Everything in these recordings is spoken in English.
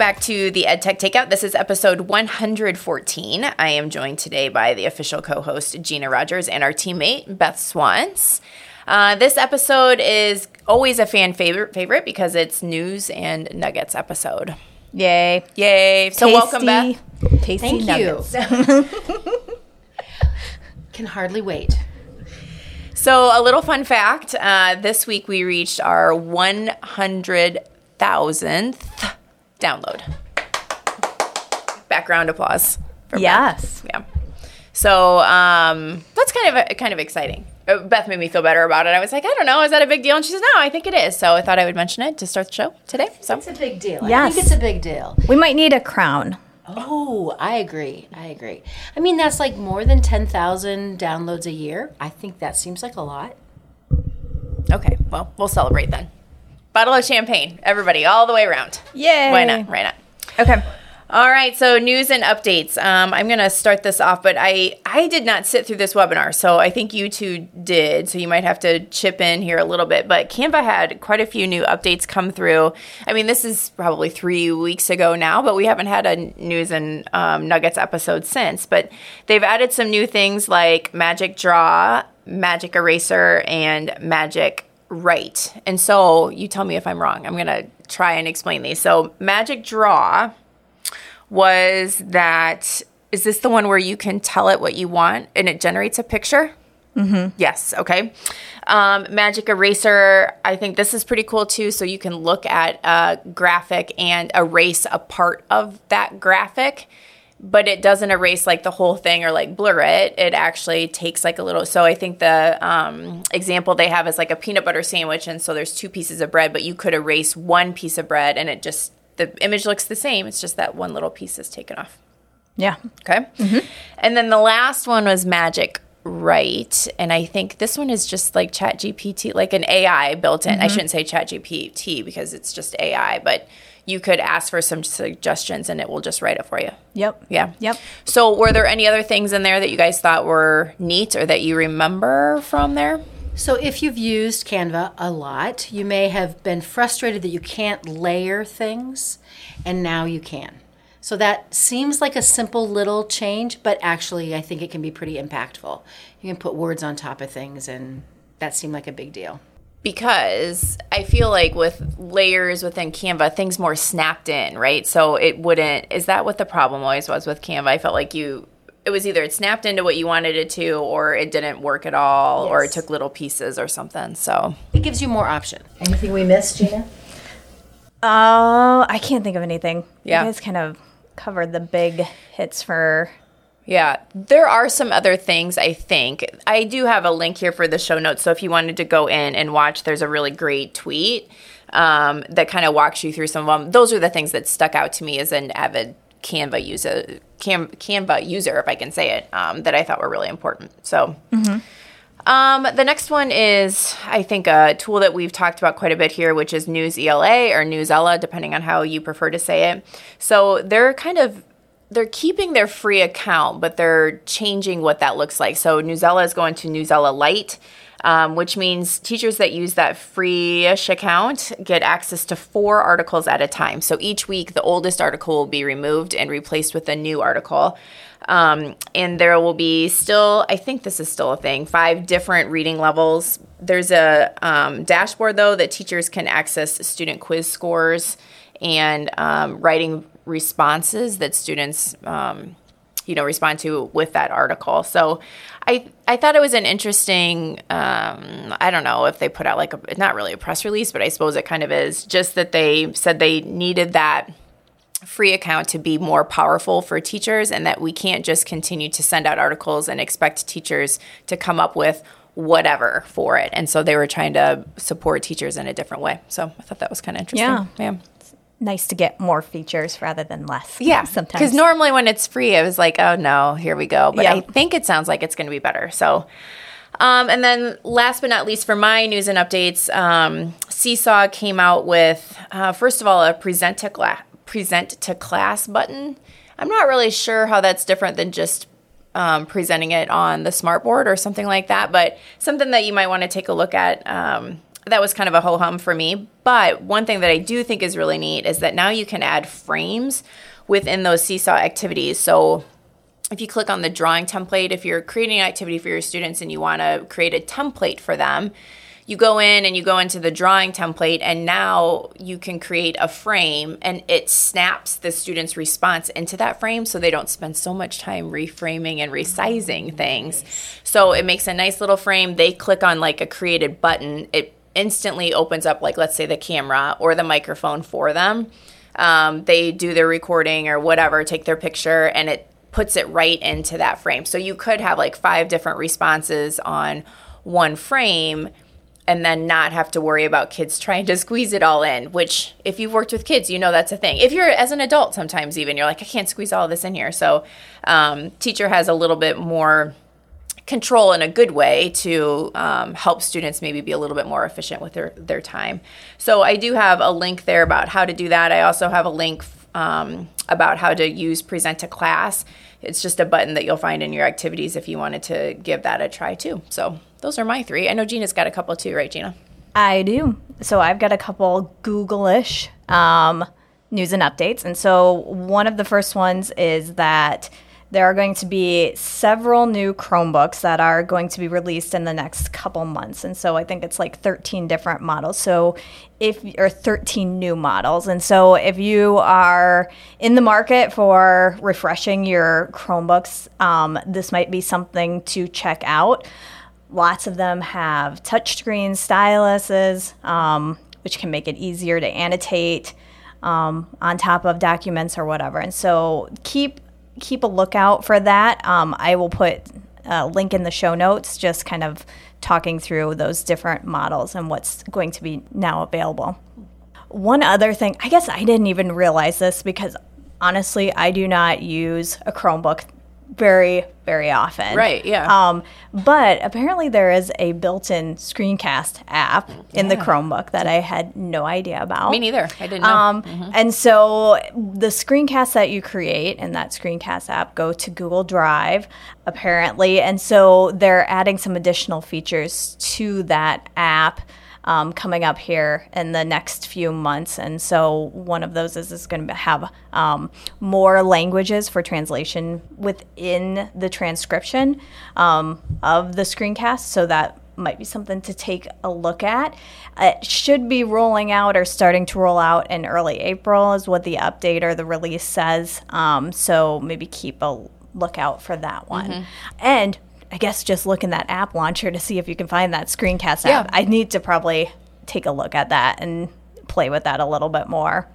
Welcome back to the EdTech Takeout. This is episode 114. I am joined today by the official co host, Gina Rogers, and our teammate, Beth Swans. Uh, this episode is always a fan favorite, favorite because it's news and nuggets episode. Yay. Yay. So, welcome, Beth. Tasty Thank nuggets. you. Can hardly wait. So, a little fun fact uh, this week we reached our 100,000th download. Background applause. for Beth. Yes. Yeah. So um, that's kind of kind of exciting. Uh, Beth made me feel better about it. I was like, I don't know, is that a big deal? And she says, No, I think it is. So I thought I would mention it to start the show today. So It's a big deal. I Yes. think it's a big deal. We might need a crown. Oh, I agree. I agree. I mean, that's like more than 10,000 downloads a year. I think that seems like a lot. okay, well, we'll celebrate then. Bottle of champagne, everybody, all the way around. Yay. Why not? Why not? Okay. All right, so news and updates. Um, I'm going to start this off, but I I did not sit through this webinar, so I think you two did. So you might have to chip in here a little bit. But Canva had quite a few new updates come through. I mean, this is probably three weeks ago now, but we haven't had a news and um, nuggets episode since. But they've added some new things like Magic Draw, Magic Eraser, and Magic Write. And so you tell me if I'm wrong. I'm going to try and explain these. So Magic Draw was that is this the one where you can tell it what you want and it generates a picture? Mm-hmm. Yes. Okay. Um, Magic Eraser. I think this is pretty cool too. So you can look at a graphic and erase a part of that graphic, but it doesn't erase like the whole thing or like blur it. It actually takes like a little. So I think the um, example they have is like a peanut butter sandwich, and so there's two pieces of bread, but you could erase one piece of bread, and it just the image looks the same. It's just that one little piece is taken off. Yeah. Okay. And then the last one was Magic Write. And I think this one is just like Chat GPT, like an AI built in. I shouldn't say Chat GPT because it's just AI, but you could ask for some suggestions and it will just write it for you. Yep. Yeah. Yep. So, were there any other things in there that you guys thought were neat or that you remember from there? So, if you've used Canva a lot, you may have been frustrated that you can't layer things, and now you can. So, that seems like a simple little change, but actually, I think it can be pretty impactful. You can put words on top of things, and that seemed like a big deal. Because I feel like with layers within Canva, things more snapped in, right? So it wouldn't. Is that what the problem always was with Canva? I felt like you. It was either it snapped into what you wanted it to, or it didn't work at all, or it took little pieces or something. So It gives you more option. Anything we missed, Gina? Oh, I can't think of anything. Yeah. You guys kind of covered the big hits for. Yeah, there are some other things I think. I do have a link here for the show notes. So if you wanted to go in and watch, there's a really great tweet um, that kind of walks you through some of them. Those are the things that stuck out to me as an avid Canva user, Cam, Canva user, if I can say it, um, that I thought were really important. So. Um, the next one is, I think, a tool that we've talked about quite a bit here, which is News ELA or Newsella, depending on how you prefer to say it. So they're kind of they're keeping their free account, but they're changing what that looks like. So Newsella is going to Newsella Lite, um, which means teachers that use that free-ish account get access to four articles at a time. So each week, the oldest article will be removed and replaced with a new article. Um, and there will be still, I think this is still a thing, five different reading levels. There's a um, dashboard, though, that teachers can access student quiz scores and um, writing responses that students um, you know respond to with that article. So i i thought it was an interesting um, i don't know if they put out like a not really a press release but i suppose it kind of is just that they said they needed that free account to be more powerful for teachers and that we can't just continue to send out articles and expect teachers to come up with whatever for it. And so they were trying to support teachers in a different way. So i thought that was kind of interesting. Yeah. yeah Nice to get more features rather than less. yeah, sometimes. Because normally when it's free, I was like, oh no, here we go. But Yeah. I think it sounds like it's going to be better. So, um, and then last but not least, for my news and updates, um, Seesaw came out with uh, first of all a present to class present to class button. I'm not really sure how that's different than just um, presenting it on the smartboard or something like that, but something that you might want to take a look at. That was kind of a ho hum for me. But one thing that I do think is really neat is that now you can add frames within those seesaw activities. So if you click on the drawing template, if you're creating an activity for your students and you want to create a template for them, you go in and you go into the drawing template and now you can create a frame and it snaps the student's response into that frame so they don't spend so much time reframing and resizing things so it makes a nice little frame they click on like a created button it instantly opens up like let's say the camera or the microphone for them. Um, they do their recording or whatever take their picture and it puts it right into that frame. So you could have like five different responses on one frame and then not have to worry about kids trying to squeeze it all in which if you've worked with kids you know that's a thing. If you're as an adult sometimes even you're like i can't squeeze all this in here. So um, teacher has a little bit more control in a good way to um, help students maybe be a little bit more efficient with their, their time so i do have a link there about how to do that i also have a link um, about how to use present to class it's just a button that you'll find in your activities if you wanted to give that a try too so those are my three. I know Gina's got a couple too, right, Gina? I do. So I've got a couple Google-ish um, news and updates. And so one of the first ones is that there are going to be several new Chromebooks that are going to be released in the next couple months. And so I think it's like 13 different models. So if or 13 new models. And so if you are in the market for refreshing your Chromebooks, um, this might be something to check out. Lots of them have touchscreen styluses, um, which can make it easier to annotate um, on top of documents or whatever. And so keep keep a lookout for that. Um, I will put a link in the show notes, just kind of talking through those different models and what's going to be now available. One other thing, I guess I didn't even realize this because honestly, I do not use a Chromebook very very often. Right, yeah. Um, but apparently there is a built-in screencast app in the Chromebook that I had no idea about. Me neither. I didn't know. Um, And so the screencasts that you create in that screencast app go to Google Drive, apparently. And so they're adding some additional features to that app um, coming up here in the next few months. And so one of those is, is going to have um, more languages for translation within the transcription um, of the screencast. So that might be something to take a look at. It should be rolling out or starting to roll out in early April, is what the update or the release says. Um, so maybe keep a lookout for that one. And I guess just look in that app launcher to see if you can find that screencast Yeah. app. I need to probably take a look at that and play with that a little bit more.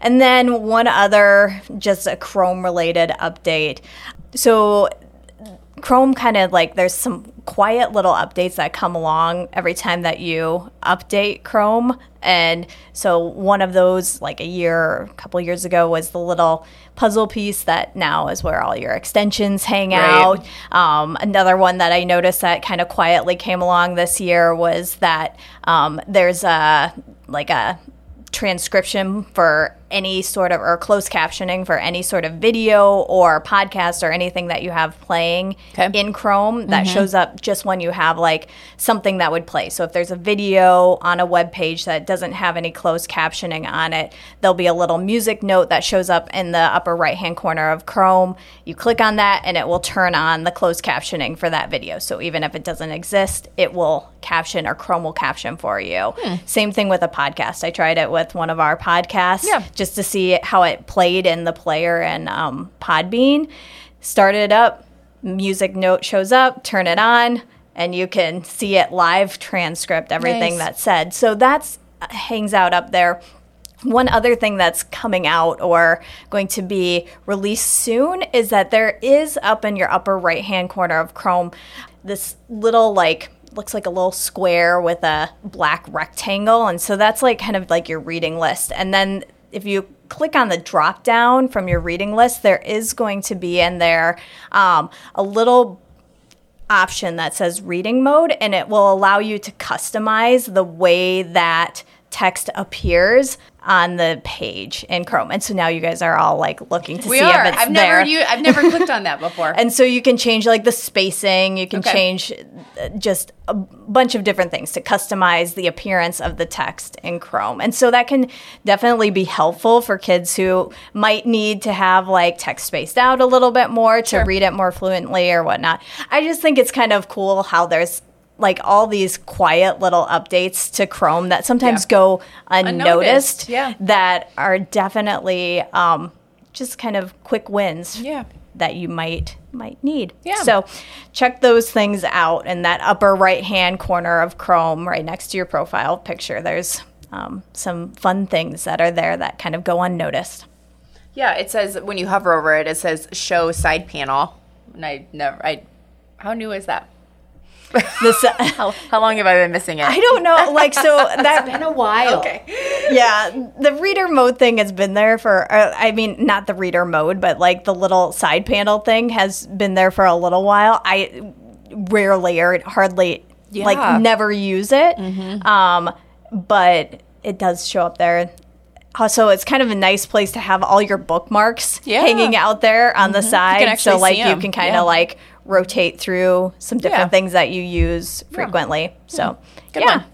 And then one other, just a Chrome related update. So, Chrome kind of like there's some quiet little updates that come along every time that you update Chrome. And so one of those like a year, a couple years ago was the little puzzle piece that now is where all your extensions hang Right. out. Um, another one that I noticed that kind of quietly came along this year was that um, there's a like a transcription for any sort of or closed captioning for any sort of video or podcast or anything that you have playing Okay. in Chrome that mm-hmm. shows up just when you have like something that would play. So if there's a video on a web page that doesn't have any closed captioning on it, there'll be a little music note that shows up in the upper right hand corner of Chrome. You click on that and it will turn on the closed captioning for that video. So even if it doesn't exist, it will caption or Chrome will caption for you. Hmm. Same thing with a podcast. I tried it with one of our podcasts Yeah. Just to see how it played in the player and um, Podbean. Started it up, music note shows up, turn it on, and you can see it live transcript everything Nice. that's said. So that's uh, hangs out up there. One other thing that's coming out or going to be released soon is that there is up in your upper right hand corner of Chrome this little like looks like a little square with a black rectangle and so that's like kind of like your reading list and then if you click on the drop down from your reading list there is going to be in there um, a little option that says reading mode and it will allow you to customize the way that text appears on the page in Chrome. And so now you guys are all like looking to We see are. if it's I've there. never I've never clicked on that before. and so you can change like the spacing, you can Okay. change uh, just a bunch of different things to customize the appearance of the text in Chrome. And so that can definitely be helpful for kids who might need to have like text spaced out a little bit more to Sure. read it more fluently or whatnot. I just think it's kind of cool how there's like all these quiet little updates to Chrome that sometimes Yeah. go unnoticed Unnoticed, yeah. that are definitely um, just kind of quick wins Yeah. that you might might need. Yeah. So check those things out in that upper right hand corner of Chrome, right next to your profile picture. There's um, some fun things that are there that kind of go unnoticed. Yeah, it says when you hover over it, it says show side panel. And I never, I, how new is that? This, How, how long have I been missing it? I don't know. Like so that has Been a while. Okay. yeah, the reader mode thing has been there for. Uh, I mean, not the reader mode, but like the little side panel thing has been there for a little while. I rarely or hardly, Yeah. like, never use it. Um, but it does show up there. Also, it's kind of a nice place to have all your bookmarks Yeah. hanging out there on the side. so, like, you can kind of Yeah. like rotate through some different Yeah. things that you use frequently. Hmm. So, Good yeah. one.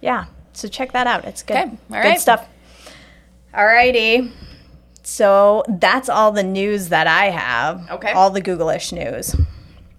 Yeah. So check that out. It's good. Okay. All Good right. stuff. Alrighty. So that's all the news that I have. Okay. All the Google-ish news.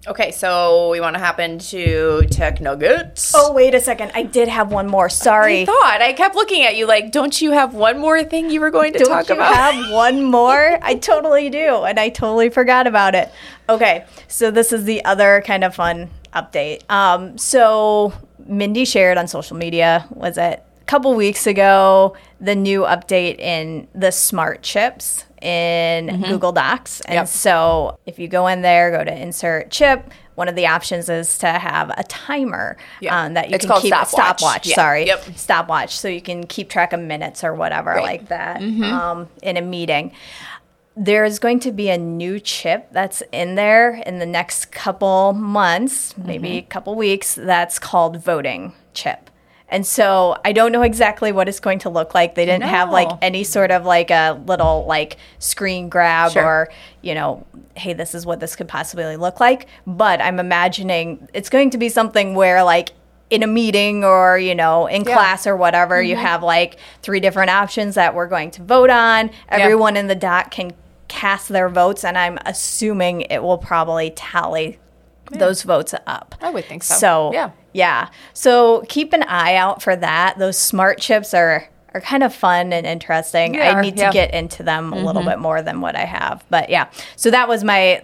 Okay, so we want to happen to tech nuggets. Oh, wait a second. I did have one more. Sorry. I thought I kept looking at you like, don't you have one more thing you were going to Don't talk you about? have one more? I totally do, and I totally forgot about it. Okay, so this is the other kind of fun update. Um, so Mindy shared on social media, was it couple weeks ago, the new update in the smart chips in Google Docs. And Mm-hmm. Yep. so if you go in there, go to insert chip. One of the options is to have a timer Yeah. um, that you It's can keep stopwatch. stopwatch. Yeah. Sorry, Yep. stopwatch, so you can keep track of minutes or whatever Right. like that Mm-hmm. um, in a meeting. There's going to be a new chip that's in there in the next couple months, maybe Mm-hmm. a couple weeks, that's called voting chip. And so I don't know exactly what it's going to look like. They didn't have like any sort of like a little like screen grab Sure. or, you know, hey, this is what this could possibly look like. But I'm imagining it's going to be something where like in a meeting or, you know, in Yeah. class or whatever, you mm-hmm. have like three different options that we're going to vote on. Everyone in the doc can cast their votes, and I'm assuming it will probably tally those votes up. I would think so. So Yeah. yeah. So keep an eye out for that. Those smart chips are are kind of fun and interesting. They I need yeah. Mm-hmm. to get into them a little bit more than what I have. But yeah. So that was my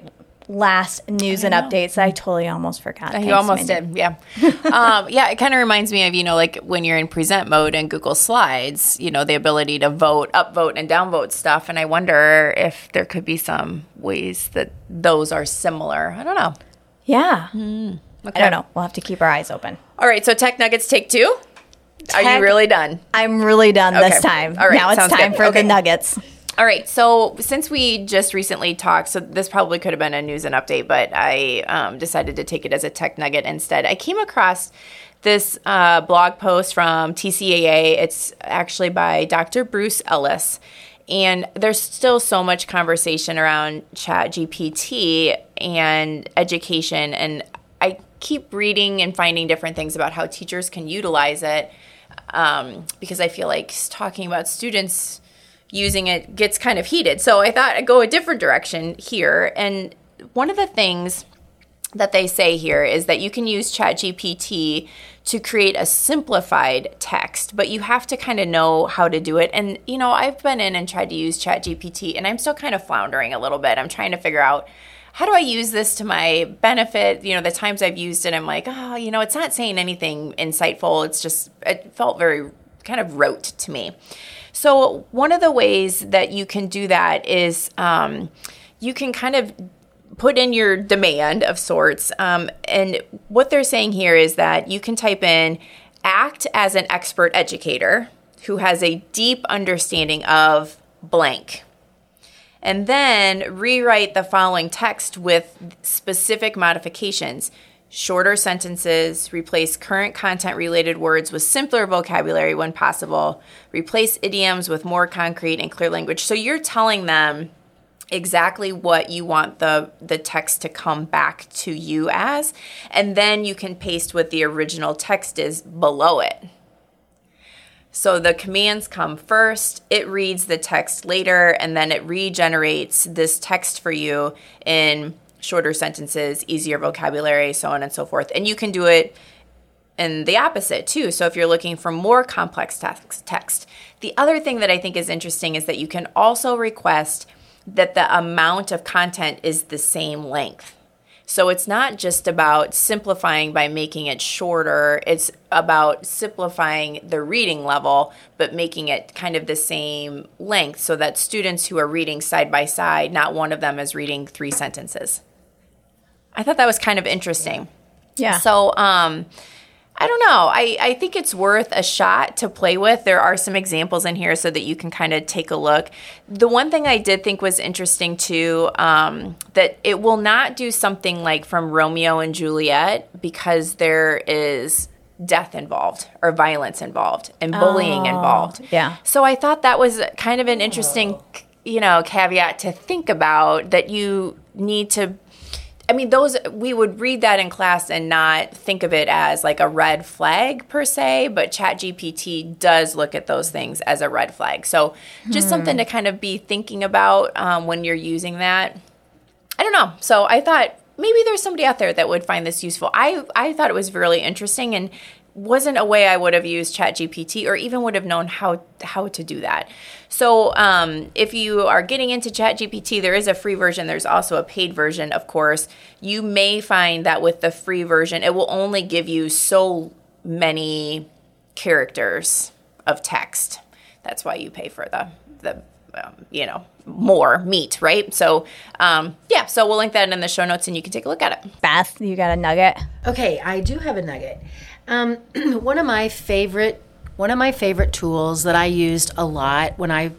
last news and know. updates. I totally almost forgot. you Thanks, almost Mindy. did, yeah. um, yeah, it kind of reminds me of you know like when you're in present mode in Google Slides, you know the ability to vote, upvote, and downvote stuff. And I wonder if there could be some ways that those are similar. I don't know. Yeah. Hmm. I don't know. We'll have to keep our eyes open. All right, so Tech Nuggets take two. Are you really done? I'm really done Okay. this time. All right, Now it's time good. for Okay. the nuggets. All right. So since we just recently talked, so this probably could have been a news and update, but I um, decided to take it as a tech nugget instead. I came across this uh, blog post from TCEA. It's actually by Dr. Bruce Ellis. And there's still so much conversation around Chat GPT and education. And I keep reading and finding different things about how teachers can utilize it um, because I feel like talking about students using it gets kind of heated. So I thought I'd go a different direction here. And one of the things that they say here is that you can use ChatGPT to create a simplified text, but you have to kind of know how to do it. And, you know, I've been in and tried to use ChatGPT and I'm still kind of floundering a little bit. I'm trying to figure out how do I use this to my benefit? You know, the times I've used it, I'm like, oh, you know, it's not saying anything insightful. It's just, it felt very kind of rote to me. So, one of the ways that you can do that is um, you can kind of put in your demand of sorts. Um, and what they're saying here is that you can type in act as an expert educator who has a deep understanding of blank. And then rewrite the following text with specific modifications. shorter sentences, replace current content related words with simpler vocabulary when possible, replace idioms with more concrete and clear language. So you're telling them exactly what you want the the text to come back to you as and then you can paste what the original text is below it. So the commands come first, it reads the text later and then it regenerates this text for you in shorter sentences, easier vocabulary, so on and so forth. And you can do it in the opposite too. So if you're looking for more complex text, text. The other thing that I think is interesting is that you can also request that the amount of content is the same length. So it's not just about simplifying by making it shorter, it's about simplifying the reading level, but making it kind of the same length so that students who are reading side by side, not one of them is reading three sentences. I thought that was kind of interesting. Yeah. So, um, I don't know. I, I think it's worth a shot to play with. There are some examples in here so that you can kind of take a look. The one thing I did think was interesting too, um, that it will not do something like from Romeo and Juliet because there is death involved or violence involved and bullying involved. yeah. So I thought that was kind of an interesting, you know, caveat to think about that you need to I mean, those we would read that in class and not think of it as like a red flag per se, but ChatGPT does look at those things as a red flag. So just something to kind of be thinking about um, when you're using that. I don't know. So I thought maybe there's somebody out there that would find this useful. I I thought it was really interesting and wasn't a way I would have used ChatGPT or even would have known how how to do that. So um, if you are getting into ChatGPT, there is a free version. There's also a paid version, of course. You may find that with the free version, it will only give you so many characters of text. That's why you pay for the the um, you know more meat, right? So um, yeah, so we'll link that in the show notes, and you can take a look at it. Beth, you got a nugget? Okay, I do have a nugget. Um, one of my favorite one of my favorite tools that I used a lot when I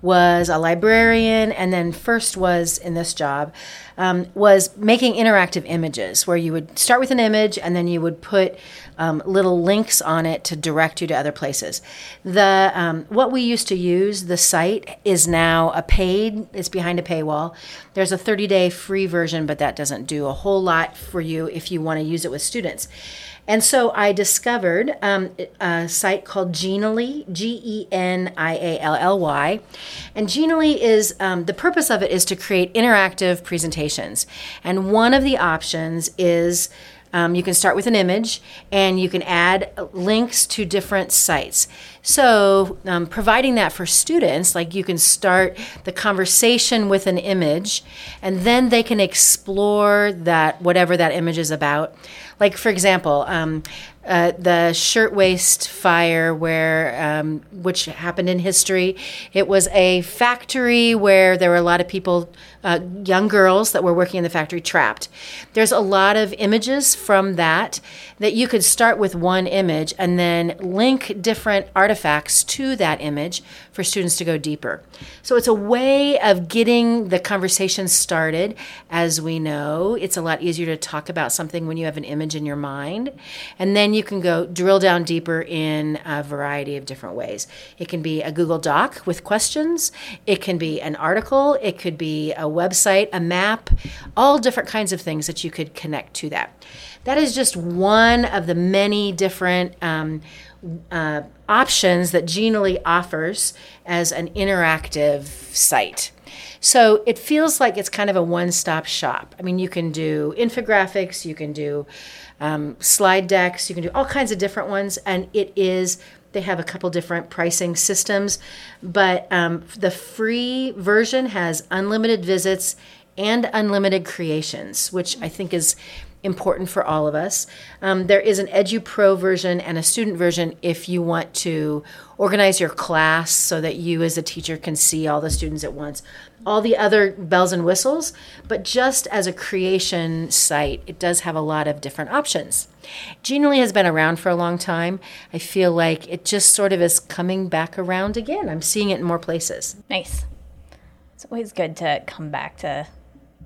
was a librarian and then first was in this job um, was making interactive images where you would start with an image and then you would put um, little links on it to direct you to other places. The um, what we used to use the site is now a paid. It's behind a paywall. There's a 30 day free version, but that doesn't do a whole lot for you if you want to use it with students. And so I discovered um, a site called Genially, G E N I A L L Y. And Genially is um, the purpose of it is to create interactive presentations. And one of the options is um, you can start with an image and you can add links to different sites. So, um, providing that for students, like you can start the conversation with an image and then they can explore that, whatever that image is about. Like, for example, um, uh, the shirtwaist fire, where um, which happened in history. It was a factory where there were a lot of people, uh, young girls that were working in the factory, trapped. There's a lot of images from that that you could start with one image and then link different artifacts to that image for students to go deeper. So it's a way of getting the conversation started. As we know, it's a lot easier to talk about something when you have an image in your mind, and then you can go drill down deeper in a variety of different ways. It can be a Google Doc with questions, it can be an article, it could be a website, a map, all different kinds of things that you could connect to that. That is just one of the many different um, uh, options that Genially offers as an interactive site. So it feels like it's kind of a one stop shop. I mean, you can do infographics, you can do um, slide decks, you can do all kinds of different ones, and it is. They have a couple different pricing systems, but um, the free version has unlimited visits and unlimited creations, which I think is important for all of us. Um, there is an EduPro version and a student version if you want to organize your class so that you as a teacher can see all the students at once. All the other bells and whistles, but just as a creation site, it does have a lot of different options. Genially has been around for a long time. I feel like it just sort of is coming back around again. I'm seeing it in more places. Nice. It's always good to come back to,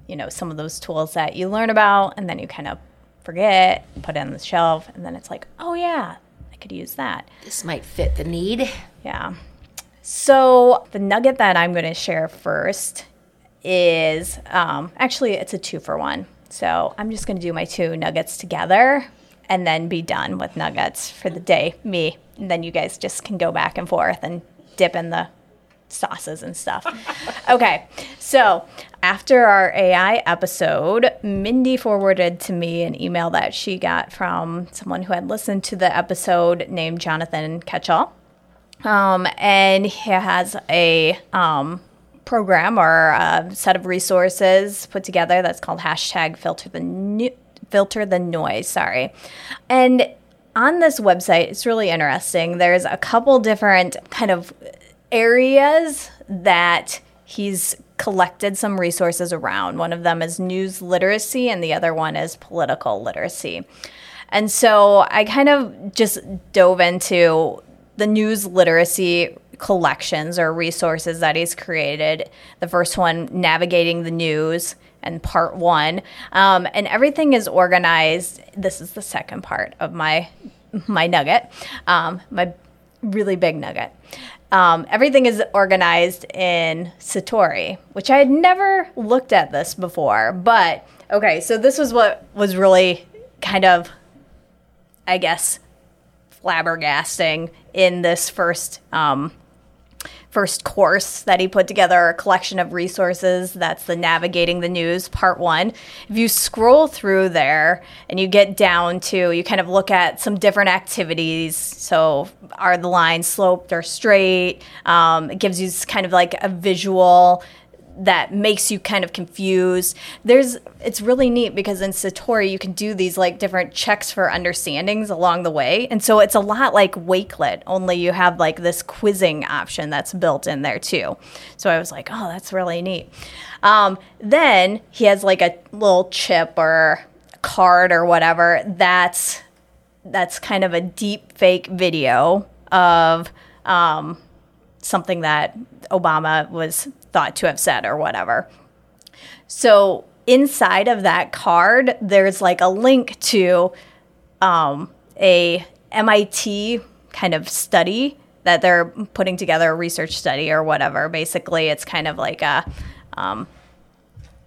you know, some of those tools that you learn about and then you kind of forget, put it on the shelf, and then it's like, oh yeah, I could use that. This might fit the need. Yeah. So the nugget that I'm going to share first is um, actually it's a two for one. So I'm just going to do my two nuggets together and then be done with nuggets for the day. Me, and then you guys just can go back and forth and dip in the sauces and stuff. okay, so after our AI episode, Mindy forwarded to me an email that she got from someone who had listened to the episode named Jonathan Ketchell. Um, and he has a um, program or a set of resources put together that's called hashtag filter the no- filter the noise. Sorry, and on this website, it's really interesting. There's a couple different kind of areas that he's collected some resources around. One of them is news literacy, and the other one is political literacy. And so I kind of just dove into the news literacy collections or resources that he's created. The first one, Navigating the News, and part one. Um, and everything is organized. This is the second part of my my nugget, um, my really big nugget. Um, everything is organized in Sutori, which I had never looked at this before. But okay, so this was what was really kind of, I guess, flabbergasting in this first um, first course that he put together a collection of resources. That's the navigating the news part one. If you scroll through there and you get down to you kind of look at some different activities. So are the lines sloped or straight? Um, it gives you kind of like a visual that makes you kind of confused. There's it's really neat because in Sutori you can do these like different checks for understandings along the way. And so it's a lot like Wakelet, only you have like this quizzing option that's built in there too. So I was like, oh, that's really neat. Um, then he has like a little chip or card or whatever that's that's kind of a deep fake video of um, something that Obama was thought to have said or whatever. So inside of that card, there's like a link to um, a MIT kind of study that they're putting together, a research study or whatever. Basically, it's kind of like a um,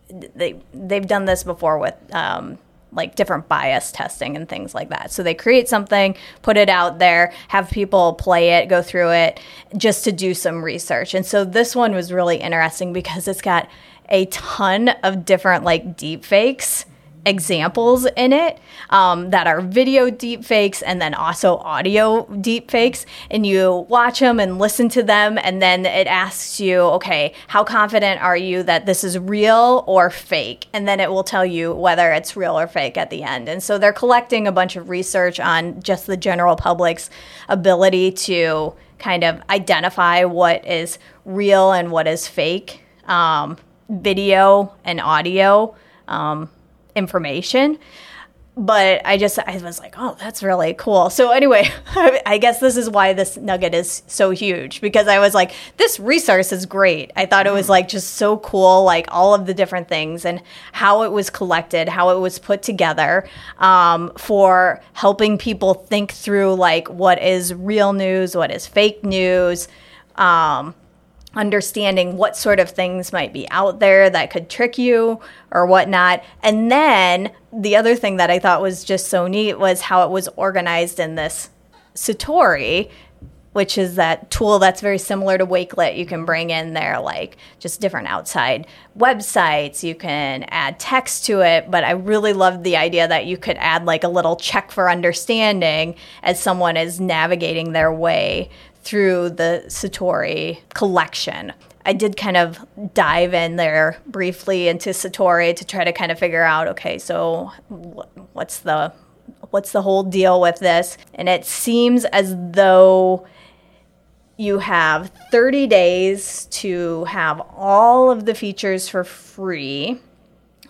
they they've done this before with um, like different bias testing and things like that. So they create something, put it out there, have people play it, go through it just to do some research. And so this one was really interesting because it's got a ton of different like deep fakes examples in it um, that are video deep fakes and then also audio deep fakes and you watch them and listen to them and then it asks you okay how confident are you that this is real or fake? And then it will tell you whether it's real or fake at the end. And so they're collecting a bunch of research on just the general public's ability to kind of identify what is real and what is fake um, video and audio um, information but I just I was like, oh, that's really cool. So anyway, I guess this is why this nugget is so huge because I was like, this resource is great. I thought it was like just so cool, like all of the different things and how it was collected, how it was put together um, for helping people think through like what is real news, what is fake news. Um, understanding what sort of things might be out there that could trick you or whatnot. And then the other thing that I thought was just so neat was how it was organized in this Sutori, which is that tool that's very similar to Wakelet. You can bring in there like just different outside websites. You can add text to it, but I really loved the idea that you could add like a little check for understanding as someone is navigating their way through the Sutori collection. I did kind of dive in there briefly into Sutori to try to kind of figure out okay, so what's the what's the whole deal with this? And it seems as though you have 30 days to have all of the features for free.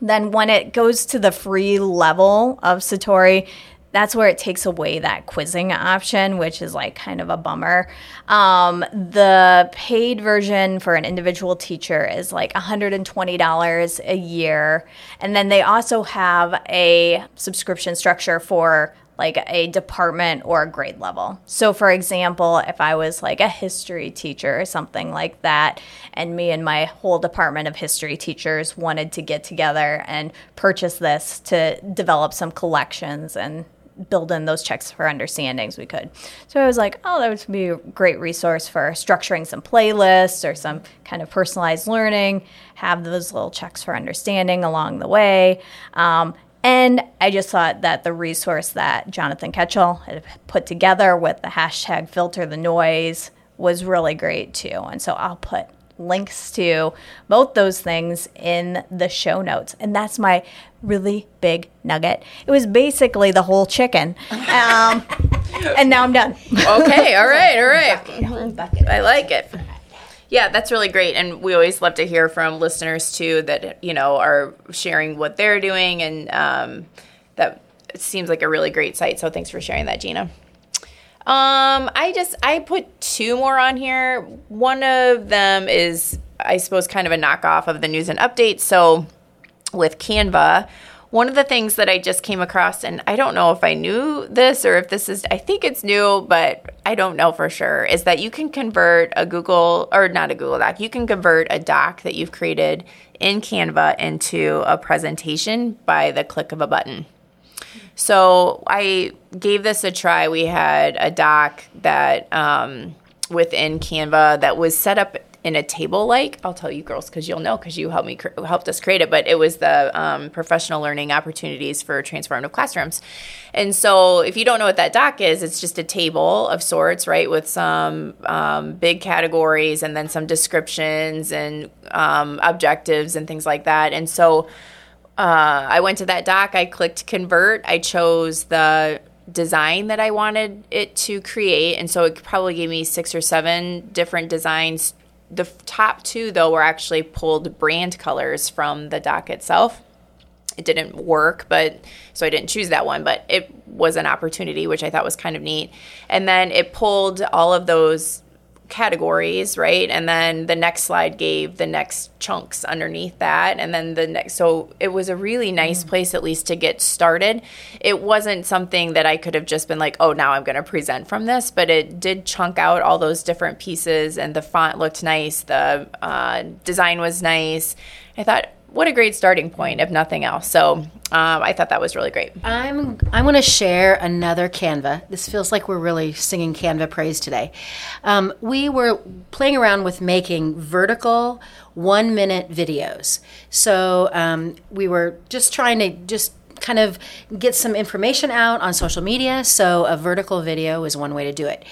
Then when it goes to the free level of Sutori, that's where it takes away that quizzing option, which is like kind of a bummer. Um, the paid version for an individual teacher is like $120 a year. And then they also have a subscription structure for like a department or a grade level. So, for example, if I was like a history teacher or something like that, and me and my whole department of history teachers wanted to get together and purchase this to develop some collections and build in those checks for understandings we could so i was like oh that would be a great resource for structuring some playlists or some kind of personalized learning have those little checks for understanding along the way um, and I just thought that the resource that Jonathan Ketchell had put together with the hashtag filter the noise was really great too. And so I'll put links to both those things in the show notes. And that's my really big nugget. It was basically the whole chicken. Um, and now I'm done. okay, all right, all right. I like it. Yeah, that's really great. And we always love to hear from listeners too that, you know, are sharing what they're doing. And um, that seems like a really great site. So thanks for sharing that, Gina. Um, I just, I put two more on here. One of them is, I suppose, kind of a knockoff of the news and updates. So with Canva, one of the things that I just came across, and I don't know if I knew this or if this is, I think it's new, but I don't know for sure, is that you can convert a Google, or not a Google Doc, you can convert a doc that you've created in Canva into a presentation by the click of a button. So I gave this a try. We had a doc that um, within Canva that was set up in a table like. I'll tell you girls because you'll know because you helped me helped us create it but it was the um, professional learning opportunities for transformative classrooms. And so if you don't know what that doc is it's just a table of sorts right with some um, big categories and then some descriptions and um, objectives and things like that. And so uh, i went to that doc i clicked convert i chose the design that I wanted it to create. And so it probably gave me six or seven different designs the top two though were actually pulled brand colors from the doc itself it didn't work but so i didn't choose that one but it was an opportunity which i thought was kind of neat and then it pulled all of those categories, right? And then the next slide gave the next chunks underneath that. And then the next, so it was a really nice mm. place at least to get started. It wasn't something that I could have just been like, oh, now I'm going to present from this, but it did chunk out all those different pieces and the font looked nice. The uh, design was nice. I thought, what a great starting point, if nothing else. So um, I thought that was really great. I'm I'm going to share another Canva. This feels like we're really singing Canva praise today. Um, we were playing around with making vertical one minute videos. So um, we were just trying to just kind of get some information out on social media. So a vertical video is one way to do it.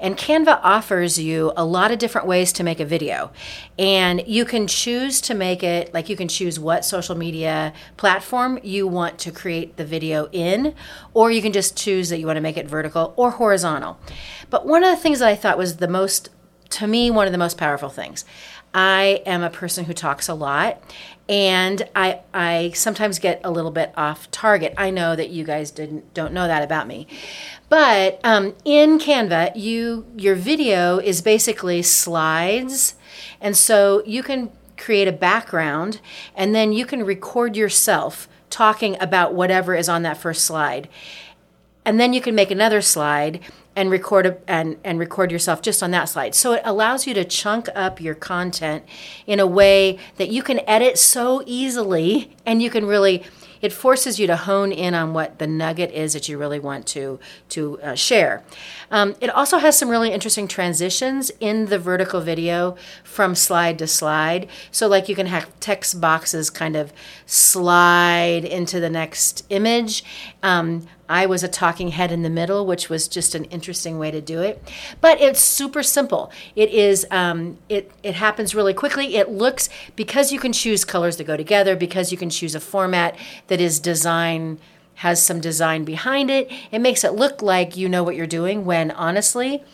And Canva offers you a lot of different ways to make a video. And you can choose to make it, like you can choose what social media platform you want to create the video in, or you can just choose that you want to make it vertical or horizontal. But one of the things that I thought was the most, to me, one of the most powerful things. I am a person who talks a lot, and I I sometimes get a little bit off target. I know that you guys didn't don't know that about me, but um, in Canva, you your video is basically slides, and so you can create a background, and then you can record yourself talking about whatever is on that first slide, and then you can make another slide and record a, and and record yourself just on that slide. So it allows you to chunk up your content in a way that you can edit so easily and you can really it forces you to hone in on what the nugget is that you really want to to uh, share. Um, it also has some really interesting transitions in the vertical video from slide to slide. So like you can have text boxes kind of slide into the next image. Um, I was a talking head in the middle, which was just an interesting way to do it. But it's super simple. It is. Um, it it happens really quickly. It looks because you can choose colors that go together. Because you can choose a format that is design has some design behind it. It makes it look like you know what you're doing when honestly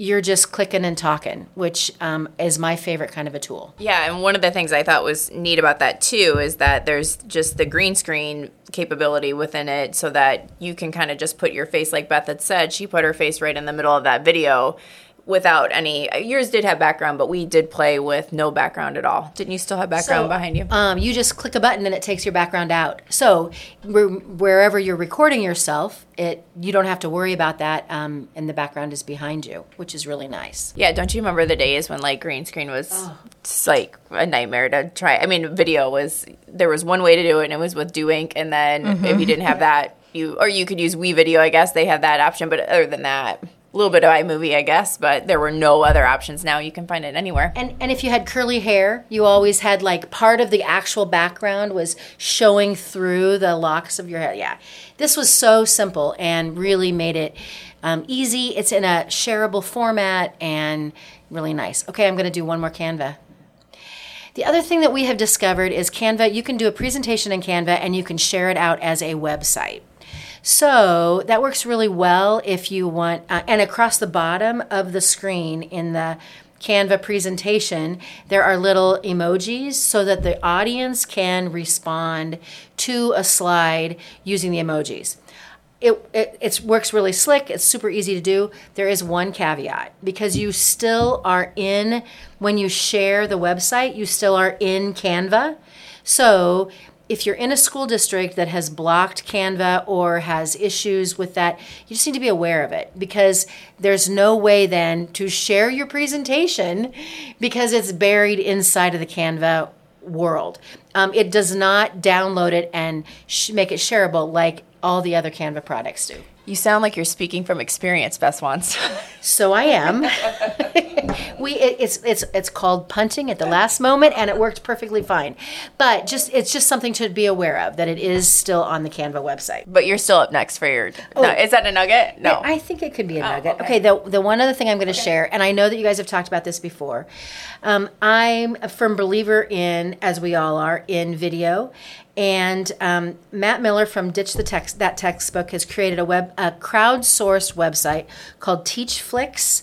you're just clicking and talking, which um, is my favorite kind of a tool. Yeah, and one of the things I thought was neat about that too is that there's just the green screen capability within it so that you can kind of just put your face like Beth had said, she put her face right in the middle of that video without any yours did have background but we did play with no background at all didn't you still have background So, behind you Um, you just click a button and it takes your background out. So where, wherever you're recording yourself, it you don't have to worry about that, um, and the background is behind you, which is really nice. yeah don't you remember the days when like green screen was Oh. like a nightmare to try i mean video was there was one way to do it and it was with do ink and then Mm-hmm. if you didn't have that you or you could use WeVideo i guess they have that option but other than that a little bit of iMovie, I guess, but there were no other options. Now you can find it anywhere. And and if you had curly hair, you always had like part of the actual background was showing through the locks of your hair. Yeah, this was so simple and really made it um, easy. It's in a shareable format and really nice. Okay, I'm going to do one more Canva. The other thing that we have discovered is Canva. You can do a presentation in Canva and you can share it out as a website. So that works really well if you want, uh, and across the bottom of the screen in the Canva presentation, there are little emojis so that the audience can respond to a slide using the emojis. It, it it's works really slick. It's super easy to do. There is one caveat because you still are in when you share the website, you still are in Canva. So if you're in a school district that has blocked Canva or has issues with that, you just need to be aware of it because there's no way then to share your presentation because it's buried inside of the Canva world. Um, it does not download it and sh- make it shareable like all the other Canva products do. You sound like you're speaking from experience, Best Ones. So I am. we it, it's it's it's called punting at the last moment, and it worked perfectly fine. But just it's just something to be aware of that it is still on the Canva website. but you're still up next for your. no, is that a nugget? No. I think it could be a nugget. Oh, okay. okay. the the one other thing I'm going to share, and I know that you guys have talked about this before. Um, I'm a firm believer in, as we all are, in video. And um, Matt Miller from Ditch the Text, that textbook, has created a web, a crowdsourced website called TeachFlix.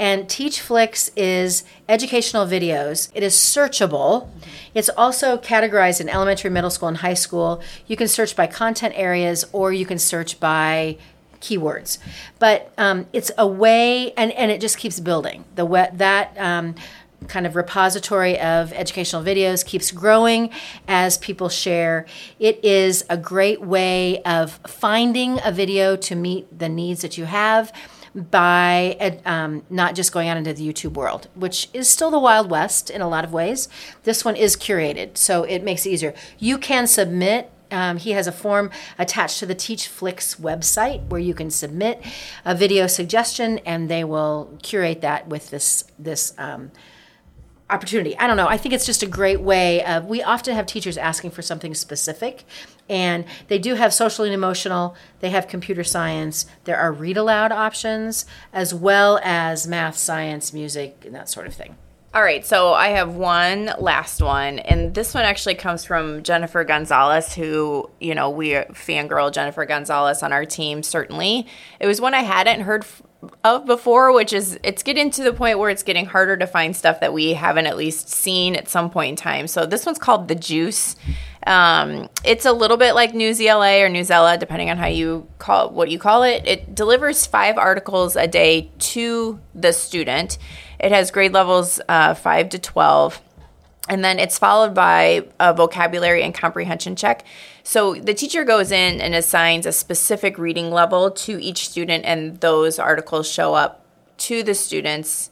And TeachFlix is educational videos. It is searchable. It's also categorized in elementary, middle school, and high school. You can search by content areas, or you can search by keywords but um, it's a way and, and it just keeps building the we- that um, kind of repository of educational videos keeps growing as people share it is a great way of finding a video to meet the needs that you have by um, not just going out into the YouTube world, which is still the Wild West in a lot of ways. This one is curated, so it makes it easier. You can submit um, he has a form attached to the TeachFlix website where you can submit a video suggestion, and they will curate that with this this um, opportunity. I don't know. I think it's just a great way of. We often have teachers asking for something specific, and they do have social and emotional. They have computer science. There are read aloud options as well as math, science, music, and that sort of thing. All right, so I have one last one, and this one actually comes from Jennifer Gonzalez, who, you know, we fangirl Jennifer Gonzalez on our team, certainly. It was one I hadn't heard f- of before, which is it's getting to the point where it's getting harder to find stuff that we haven't at least seen at some point in time. So this one's called The Juice. Um, it's a little bit like Newsela or Newsella, depending on how you call what you call it. It delivers five articles a day to the student. It has grade levels uh, five to twelve, and then it's followed by a vocabulary and comprehension check. So the teacher goes in and assigns a specific reading level to each student, and those articles show up to the students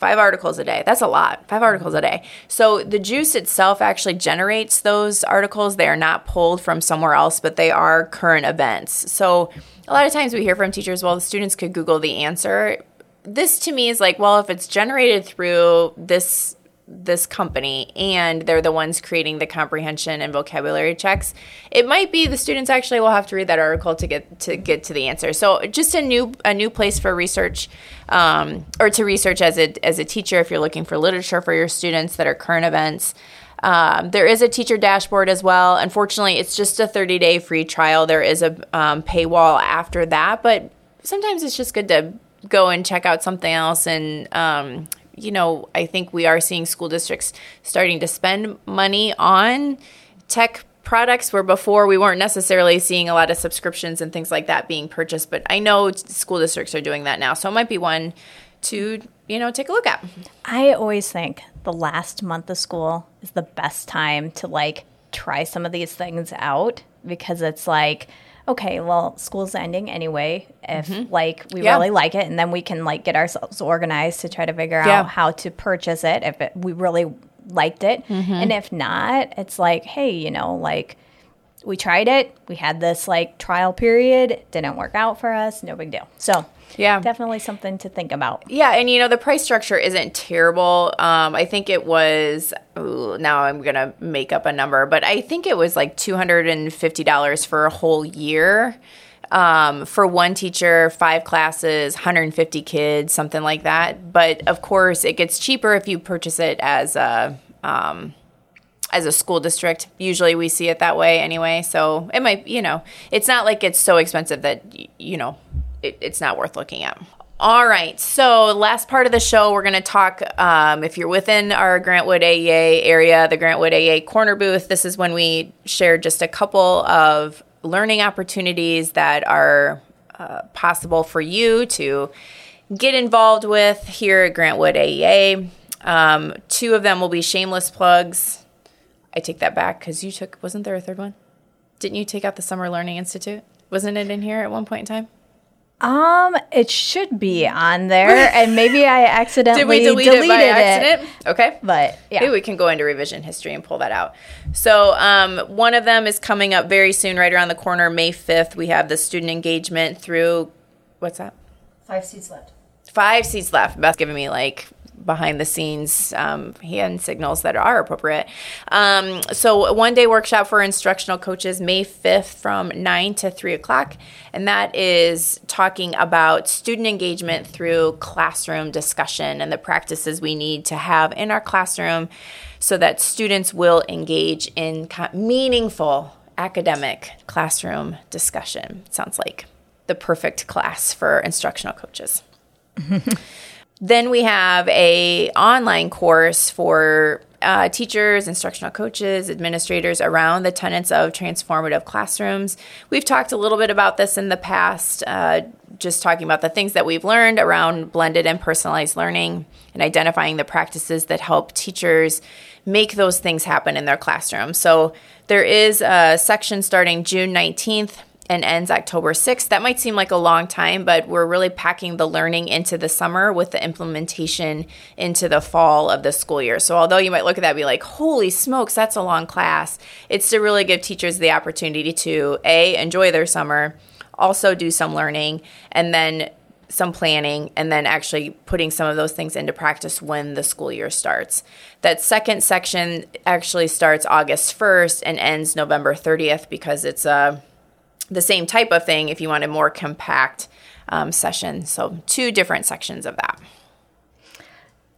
Five articles a day. That's a lot. Five articles a day. So the juice itself actually generates those articles. They are not pulled from somewhere else, but they are current events. So a lot of times we hear from teachers, well, the students could Google the answer. This to me is like, well, if it's generated through this this company and they're the ones creating the comprehension and vocabulary checks it might be the students actually will have to read that article to get to get to the answer. So just a new a new place for research um, or to research as a as a teacher if you're looking for literature for your students that are current events. Um, there is a teacher dashboard as well. Unfortunately it's just a 30 day free trial. There is a um, paywall after that but sometimes it's just good to go and check out something else and um, you know i think we are seeing school districts starting to spend money on tech products where before we weren't necessarily seeing a lot of subscriptions and things like that being purchased. But i know school districts are doing that now. So it might be one to you know take a look at. I always think the last month of school is the best time to like try some of these things out because it's like, okay, well, school's ending anyway. If mm-hmm. like we Yeah. really like it, and then we can like get ourselves organized to try to figure Yeah. out how to purchase it if it, we really liked it, mm-hmm. and if not, it's like, hey, you know, like we tried it, we had this like trial period, didn't work out for us, no big deal. So Yeah. definitely something to think about. Yeah, and you know the price structure isn't terrible. Um, I think it was. Ooh, now I'm gonna make up a number, but I think it was like two hundred and fifty dollars for a whole year. Um, for one teacher, five classes, 150 kids, something like that. But of course, it gets cheaper if you purchase it as a um, as a school district. Usually, we see it that way anyway. So it might, you know, it's not like it's so expensive that you know it, it's not worth looking at. All right, so last part of the show, we're going to talk. Um, if you're within our Grantwood AEA area, the Grantwood AEA corner booth, this is when we share just a couple of learning opportunities that are uh, possible for you to get involved with here at Grantwood AEA. Um, two of them will be shameless plugs. I take that back because you took, wasn't there a third one? Didn't you take out the Summer Learning Institute? Wasn't it in here at one point in time? Um, it should be on there, and maybe I accidentally Did we delete deleted it by it. accident? Okay. But yeah, Maybe we can go into revision history and pull that out. So, um, one of them is coming up very soon, right around the corner, May 5th. We have the student engagement through, what's that? Five seats left. Five seats left. Beth's giving me like behind the scenes um, hand signals that are appropriate. Um, so, one day workshop for instructional coaches, May 5th from 9 to 3 o'clock. And that is talking about student engagement through classroom discussion and the practices we need to have in our classroom so that students will engage in meaningful academic classroom discussion. Sounds like the perfect class for instructional coaches. Then we have a online course for uh, teachers, instructional coaches, administrators around the tenets of transformative classrooms. We've talked a little bit about this in the past, uh, just talking about the things that we've learned around blended and personalized learning and identifying the practices that help teachers make those things happen in their classroom. So there is a section starting June 19th and ends October 6th. That might seem like a long time, but we're really packing the learning into the summer with the implementation into the fall of the school year. So, although you might look at that be like, holy smokes, that's a long class, it's to really give teachers the opportunity to A, enjoy their summer, also do some learning, and then some planning and then actually putting some of those things into practice when the school year starts. That second section actually starts August 1st and ends November 30th because it's a the same type of thing if you want a more compact um, session. So, two different sections of that.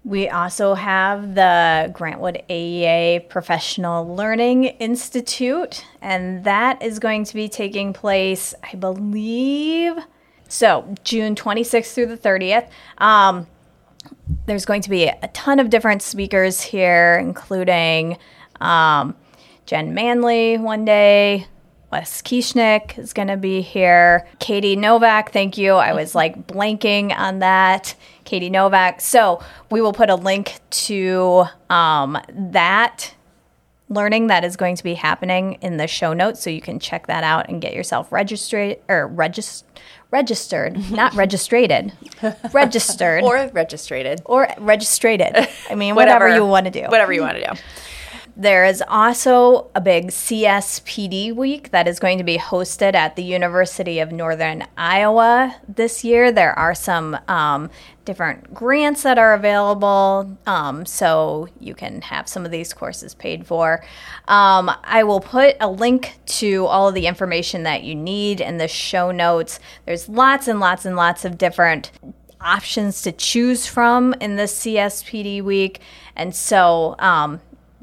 we also have the Grantwood AEA Professional Learning Institute, and that is going to be taking place, I believe, so June 26th through the 30th. Um, there's going to be a ton of different speakers here, including um, Jen Manley one day. Wes Kieschnick is going to be here. Katie Novak, thank you. I was like blanking on that. Katie Novak. So we will put a link to um, that learning that is going to be happening in the show notes, so you can check that out and get yourself registered or regis- registered, not registrated, registered Or registered. or registrated. I mean, whatever, you want to do. Whatever you want to do. There is also a big CSPD week that is going to be hosted at the University of Northern Iowa this year. There are some um, different grants that are available, um, so you can have some of these courses paid for. Um, I will put a link to all of the information that you need in the show notes. There's lots and lots and lots of different options to choose from in this CSPD week. And so um,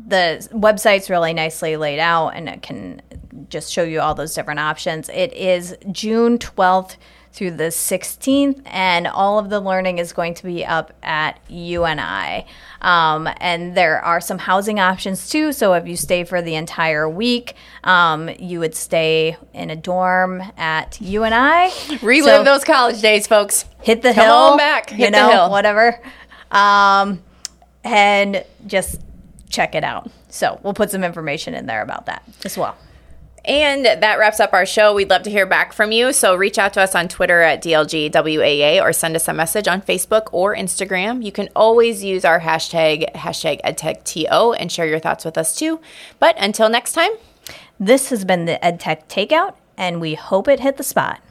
the website's really nicely laid out and it can just show you all those different options. It is June 12th through the 16th, and all of the learning is going to be up at UNI. Um, and there are some housing options too. So if you stay for the entire week, um, you would stay in a dorm at UNI. Relive So those college days, folks. hit the Come hill, on back, you hit the know, hill. whatever, um, and just check it out. So we'll put some information in there about that as well. And that wraps up our show. We'd love to hear back from you. So reach out to us on Twitter at DLGWAEA or send us a message on Facebook or Instagram. You can always use our hashtag, hashtag EdTechTO, and share your thoughts with us too. But until next time, This has been the EdTech Takeout, and we hope it hit the spot.